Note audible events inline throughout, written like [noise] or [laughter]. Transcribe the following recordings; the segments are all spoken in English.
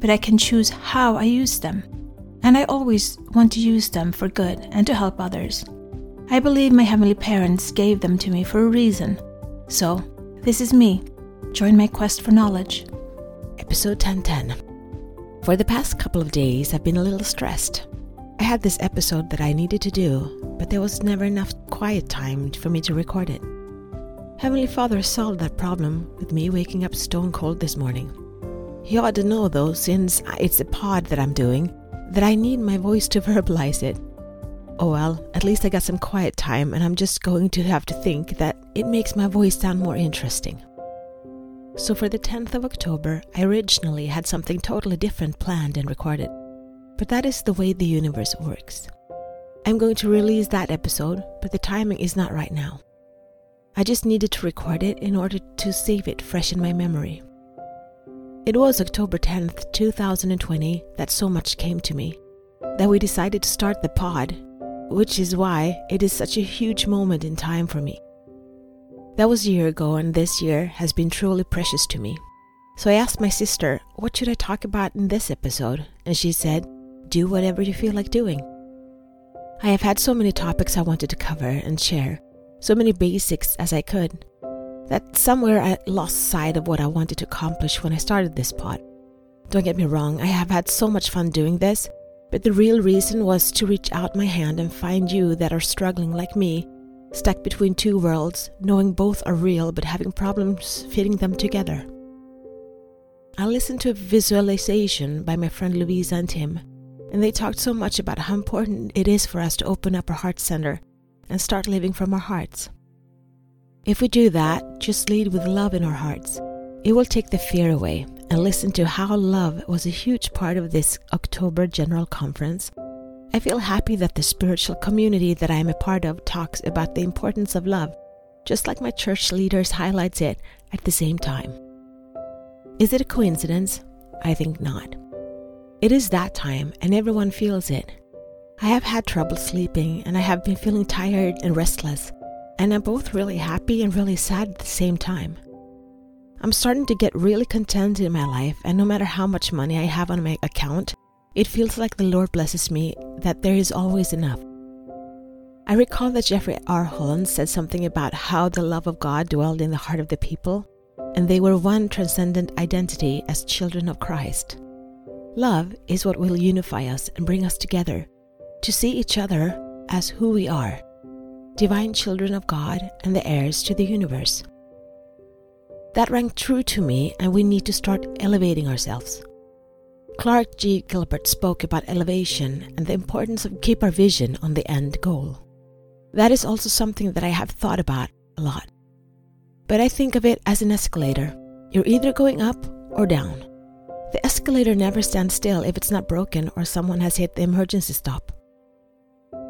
but I can choose how I use them. And I always want to use them for good and to help others. I believe my heavenly parents gave them to me for a reason. So, this is me. Join my quest for knowledge. Episode 1010. For the past couple of days, I've been a little stressed. I had this episode that I needed to do, but there was never enough quiet time for me to record it. Heavenly Father solved that problem with me waking up stone cold this morning. He ought to know, though, since it's a pod that I'm doing, that I need my voice to [laughs] verbalize it. Oh well, at least I got some quiet time, and I'm just going to have to think that it makes my voice sound more interesting. So, for the 10th of October, I originally had something totally different planned and recorded. But that is the way the universe works. I'm going to release that episode, but the timing is not right now. I just needed to record it in order to save it fresh in my memory. It was October 10th, 2020, that so much came to me that we decided to start the pod, which is why it is such a huge moment in time for me. That was a year ago, and this year has been truly precious to me. So I asked my sister, What should I talk about in this episode? And she said, Do whatever you feel like doing. I have had so many topics I wanted to cover and share, so many basics as I could, that somewhere I lost sight of what I wanted to accomplish when I started this pod. Don't get me wrong, I have had so much fun doing this, but the real reason was to reach out my hand and find you that are struggling like me, stuck between two worlds, knowing both are real but having problems fitting them together. I listened to a visualization by my friend Louisa and Tim, and they talked so much about how important it is for us to open up our heart center and start living from our hearts. If we do that, just lead with love in our hearts. It will take the fear away and listen to how love was a huge part of this October General Conference. I feel happy that the spiritual community that I am a part of talks about the importance of love, just like my church leaders highlights it at the same time. Is it a coincidence? I think not. It is that time and everyone feels it. I have had trouble sleeping and I have been feeling tired and restless, and I'm both really happy and really sad at the same time. I'm starting to get really content in my life, and no matter how much money I have on my account, it feels like the Lord blesses me that there is always enough. I recall that Jeffrey R. Holland said something about how the love of God dwelled in the heart of the people, and they were one transcendent identity as children of Christ. Love is what will unify us and bring us together to see each other as who we are divine children of God and the heirs to the universe. That rang true to me, and we need to start elevating ourselves. Clark G. Gilbert spoke about elevation and the importance of keep our vision on the end goal. That is also something that I have thought about a lot. But I think of it as an escalator. You're either going up or down. The escalator never stands still if it's not broken or someone has hit the emergency stop.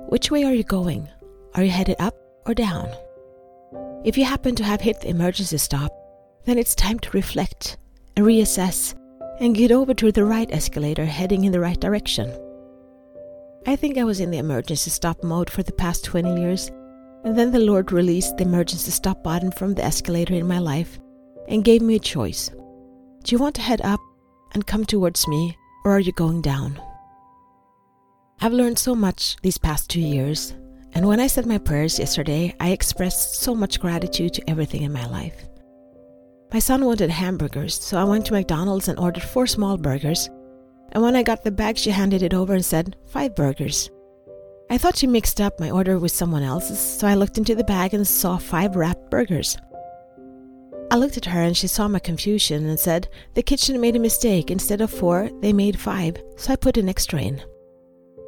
Which way are you going? Are you headed up or down? If you happen to have hit the emergency stop, then it's time to reflect and reassess and get over to the right escalator heading in the right direction. I think I was in the emergency stop mode for the past 20 years, and then the Lord released the emergency stop button from the escalator in my life and gave me a choice. Do you want to head up and come towards me, or are you going down? I've learned so much these past two years, and when I said my prayers yesterday, I expressed so much gratitude to everything in my life. My son wanted hamburgers, so I went to McDonald's and ordered four small burgers. And when I got the bag, she handed it over and said, Five burgers. I thought she mixed up my order with someone else's, so I looked into the bag and saw five wrapped burgers. I looked at her and she saw my confusion and said, The kitchen made a mistake. Instead of four, they made five, so I put an extra in.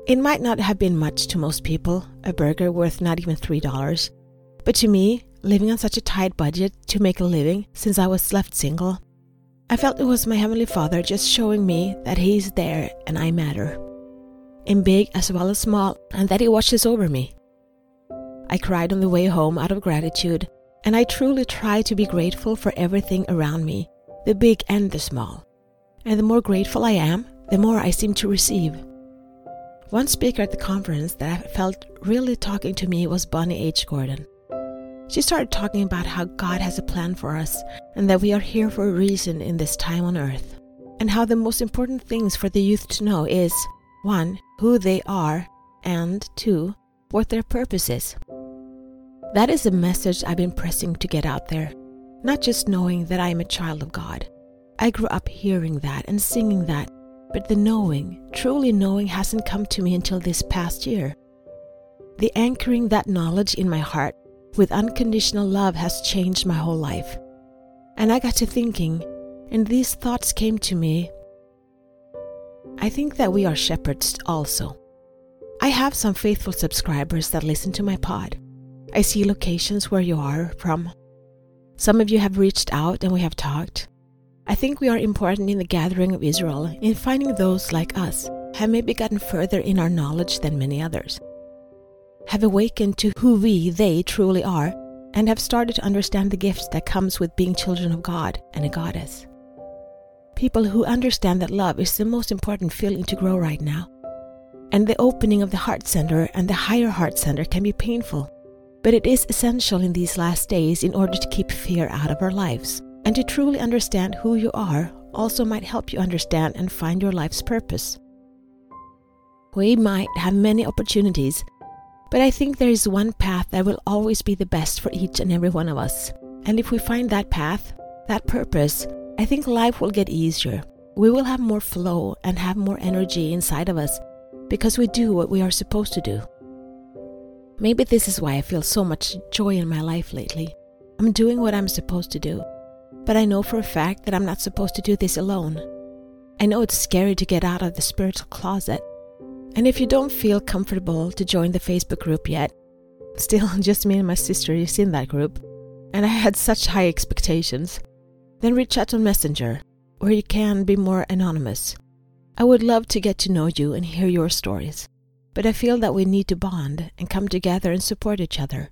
It might not have been much to most people, a burger worth not even $3, but to me, living on such a tight budget to make a living since I was left single, I felt it was my Heavenly Father just showing me that He's there and I matter, in big as well as small, and that He watches over me. I cried on the way home out of gratitude, and I truly try to be grateful for everything around me, the big and the small. And the more grateful I am, the more I seem to receive. One speaker at the conference that I felt really talking to me was Bonnie H. Cordon. She started talking about how God has a plan for us and that we are here for a reason in this time on earth. And how the most important things for the youth to know is 1. who they are, and 2. what their purpose is. That is a message I've been pressing to get out there, not just knowing that I am a child of God. I grew up hearing that and singing that, but the knowing, truly knowing, hasn't come to me until this past year. The anchoring that knowledge in my heart with unconditional love has changed my whole life. And I got to thinking, and these thoughts came to me. I think that we are shepherds also. I have some faithful subscribers that listen to my pod. I see locations where you are from. Some of you have reached out and we have talked. I think we are important in the gathering of Israel in finding those like us have maybe gotten further in our knowledge than many others have awakened to who we, they truly are, and have started to understand the gifts that comes with being children of God and a goddess. People who understand that love is the most important feeling to grow right now. And the opening of the heart center and the higher heart center can be painful, but it is essential in these last days in order to keep fear out of our lives. And to truly understand who you are also might help you understand and find your life's purpose. We might have many opportunities but I think there is one path that will always be the best for each and every one of us. And if we find that path, that purpose, I think life will get easier. We will have more flow and have more energy inside of us because we do what we are supposed to do. Maybe this is why I feel so much joy in my life lately. I'm doing what I'm supposed to do, but I know for a fact that I'm not supposed to do this alone. I know it's scary to get out of the spiritual closet, and if you don't feel comfortable to join the Facebook group yet, still [laughs] just me and my sister is in that group, and I had such high expectations, then reach out on Messenger, where you can be more anonymous. I would love to get to know you and hear your stories, but I feel that we need to bond and come together and support each other.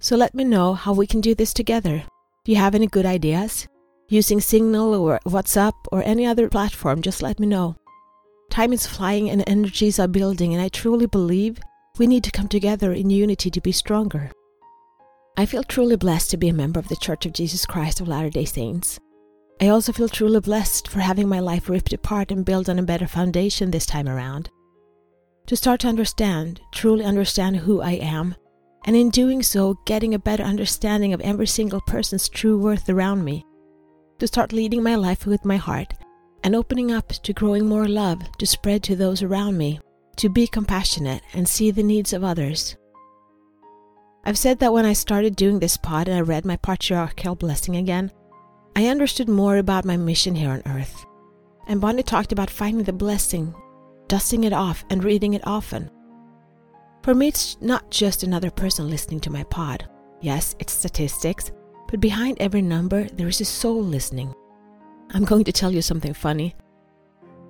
So let me know how we can do this together. Do you have any good ideas? Using Signal or WhatsApp or any other platform, just let me know. Time is flying and energies are building, and I truly believe we need to come together in unity to be stronger. I feel truly blessed to be a member of the Church of Jesus Christ of Latter day Saints. I also feel truly blessed for having my life ripped apart and built on a better foundation this time around. To start to understand, truly understand who I am, and in doing so, getting a better understanding of every single person's true worth around me. To start leading my life with my heart and opening up to growing more love to spread to those around me, to be compassionate and see the needs of others. I've said that when I started doing this pod and I read my patriarchal blessing again, I understood more about my mission here on earth. And Bonnie talked about finding the blessing, dusting it off, and reading it often. For me, it's not just another person listening to my pod. Yes, it's statistics, but behind every number, there is a soul listening. I'm going to tell you something funny.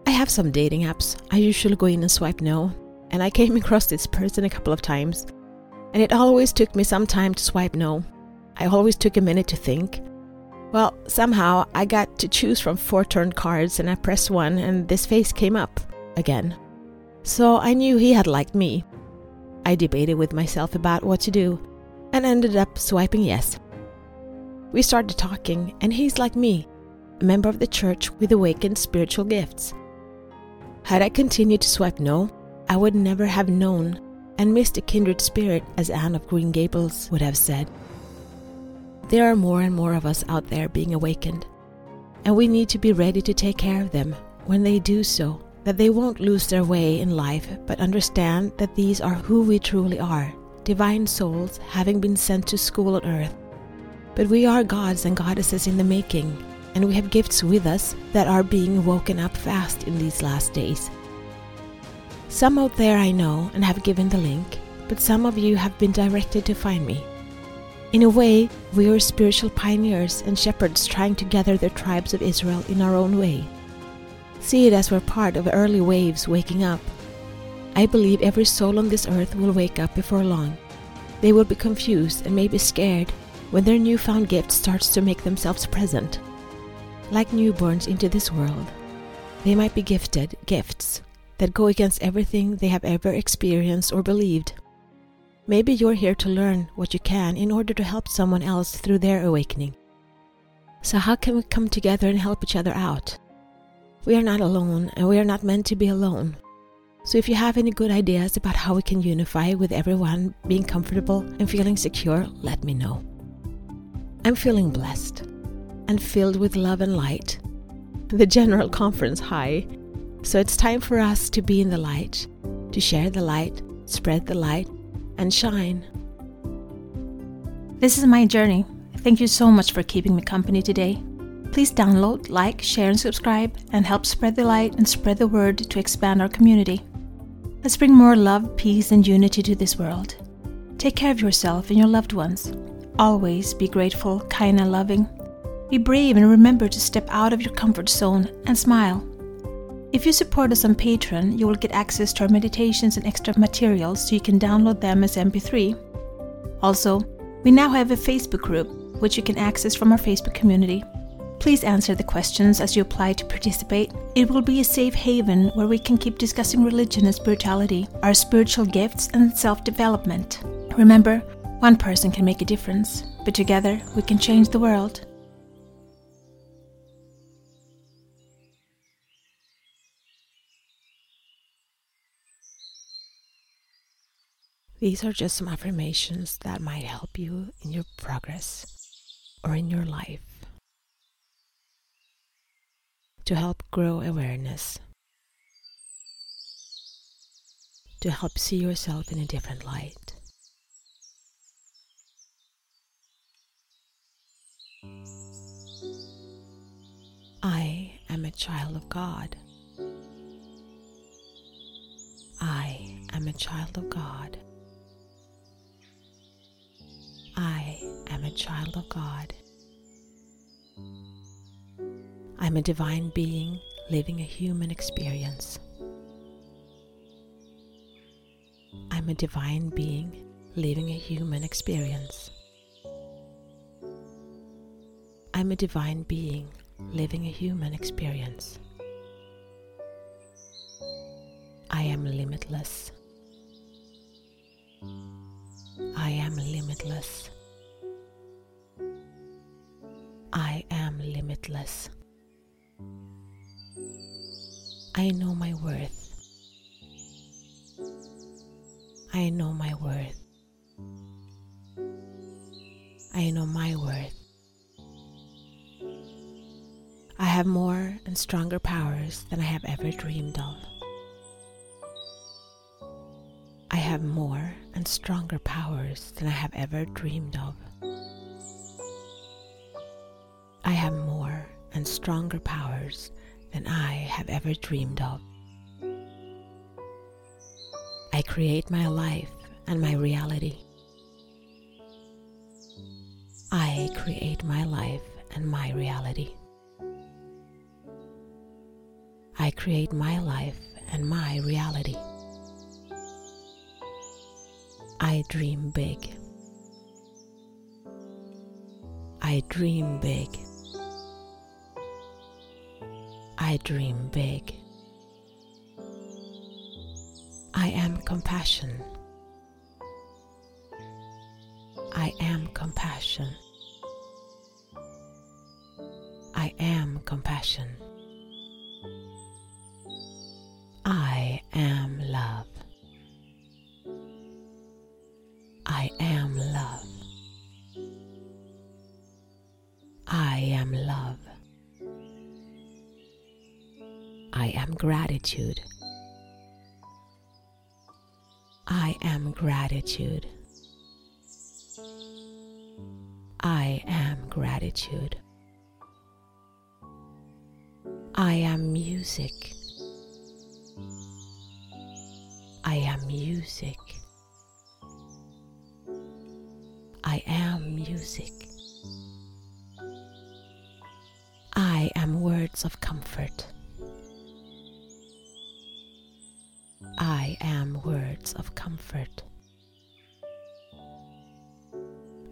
I have some dating apps. I usually go in and swipe no, and I came [laughs] across this person a couple of times, and it always took me some time to swipe no. I always took a minute to think. Well, somehow I got to choose from four turned cards, and I pressed one, and this face came up again. So I knew he had liked me. I debated with myself about what to do, and ended up swiping yes. We started talking, and he's like me a member of the church with awakened spiritual gifts. Had I continued to swipe no, I would never have known and missed a kindred spirit, as Anne of Green Gables would have said. There are more and more of us out there being awakened, and we need to be ready to take care of them when they do so, that they won't lose their way in life, but understand that these are who we truly are divine souls having been sent to school on earth. But we are gods and goddesses in the making, and we have gifts with us that are being woken up fast in these last days. Some out there I know and have given the link, but some of you have been directed to find me. In a way, we are spiritual pioneers and shepherds trying to gather the tribes of Israel in our own way. See it as we're part of early waves waking up. I believe every soul on this earth will wake up before long. They will be confused and maybe scared when their newfound gift starts to make themselves present. Like newborns into this world, they might be gifted gifts that go against everything they have ever experienced or believed. Maybe you're here to learn what you can in order to help someone else through their awakening. So, how can we come together and help each other out? We are not alone and we are not meant to be alone. So, if you have any good ideas about how we can unify with everyone being comfortable and feeling secure, let me know. I'm feeling blessed and filled with love and light. The general [laughs] conference high. So, it's time for us to be in the light, to share the light, spread the light, and shine. This is my journey. Thank you so much for keeping me company today. Please download, like, share, and subscribe, and help spread the light and spread the word to expand our community. Let's bring more love, peace, and unity to this world. Take care of yourself and your loved ones. Always be grateful, kind, and loving. Be brave and remember to step out of your comfort zone and smile. If you support us on Patreon, you will get access to our meditations and extra materials so you can download them as MP3. Also, we now have a Facebook group which you can access from our Facebook community. Please answer the questions as you apply to participate. It will be a safe haven where we can keep discussing religion and spirituality, our spiritual gifts, and self development. Remember, one person can make a difference, but together we can change the world. These are just some affirmations that might help you in your progress or in your life to help grow awareness, to help see yourself in a different light. I am a child of God. I am a child of God. I am a child of God. I'm a divine being living a human experience. I'm a divine being living a human experience. I'm a divine being living a human experience. I am limitless. I am limitless. I am limitless. I know my worth. I know my worth. I know my worth. I have more and stronger powers than I have ever dreamed of. I have more and stronger powers than I have ever dreamed of. I have more and stronger powers than I have ever dreamed of. I create my life and my reality. I create my life and my reality. I create my life and my reality. I dream big. I dream big. I dream big. I am compassion. I am compassion. I am compassion. I am love. I am love. I am love. Gratitude. I am gratitude. I am gratitude. I am music. I am music. I am music. I am words of comfort. I am words of comfort.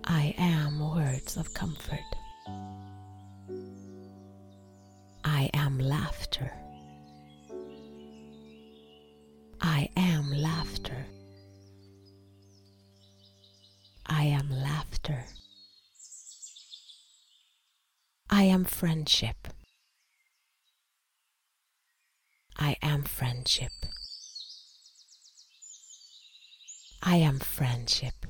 I am words of comfort. I am laughter. I am laughter. I am laughter. I am friendship. I am friendship. I am friendship.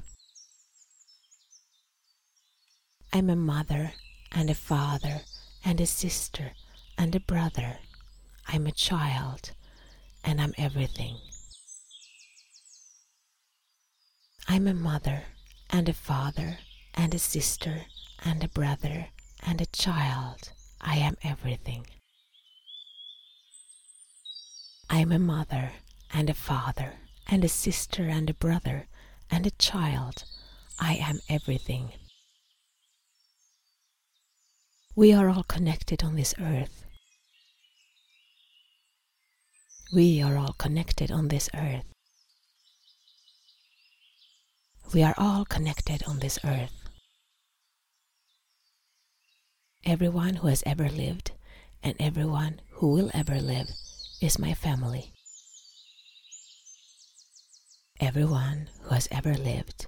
I'm a mother and a father and a sister and a brother. I'm a child and I'm everything. I'm a mother and a father and a sister and a brother and a child. I am everything. I'm a mother and a father and a sister and a brother and a child. I am everything. We are all connected on this earth. We are all connected on this earth. We are all connected on this earth. Everyone who has ever lived and everyone who will ever live is my family. Everyone who has ever lived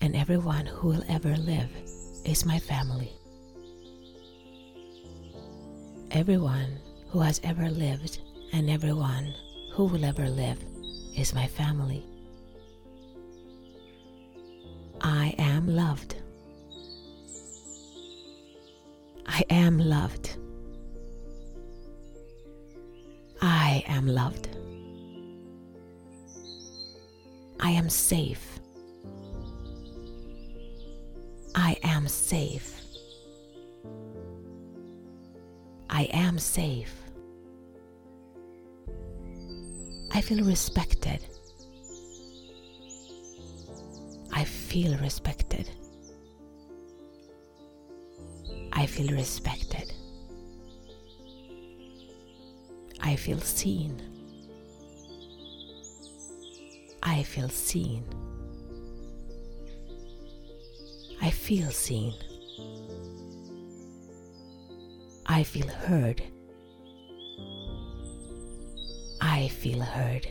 and everyone who will ever live is my family. Everyone who has ever lived and everyone who will ever live is my family. I am loved. I am loved. I am loved. I am safe. I am safe. I am safe. I feel respected. I feel respected. I feel respected. I feel seen. I feel seen. I feel seen. I feel heard. I feel heard.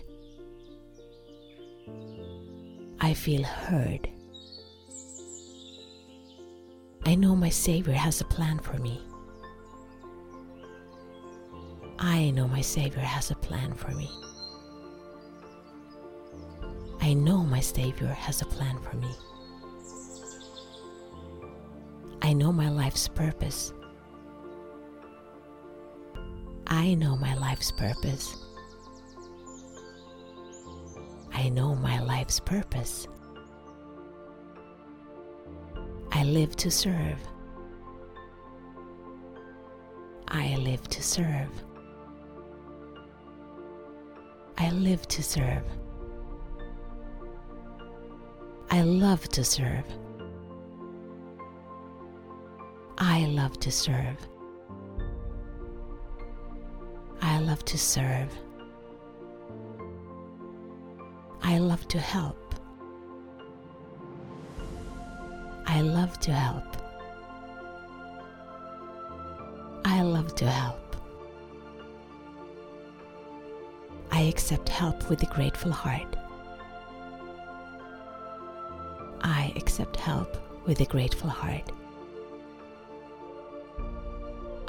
I feel heard. I know my Savior has a plan for me. I know my Savior has a plan for me. I know my Savior has a plan for me. I know my life's purpose. I know my life's purpose. I know my life's purpose. I live to serve. I live to serve. I live to serve. I love to serve. I love to serve. I love to serve. I love to help. I love to help. I love to help. I accept help with a grateful heart. I accept help with a grateful heart.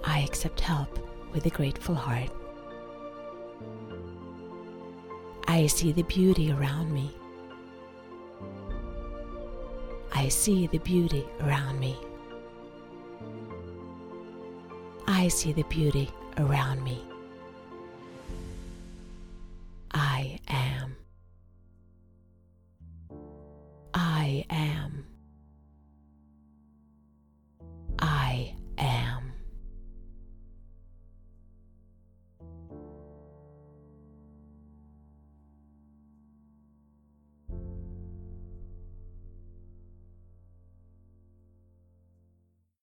I accept help with a grateful heart. I see the beauty around me. I see the beauty around me. I see the beauty around me.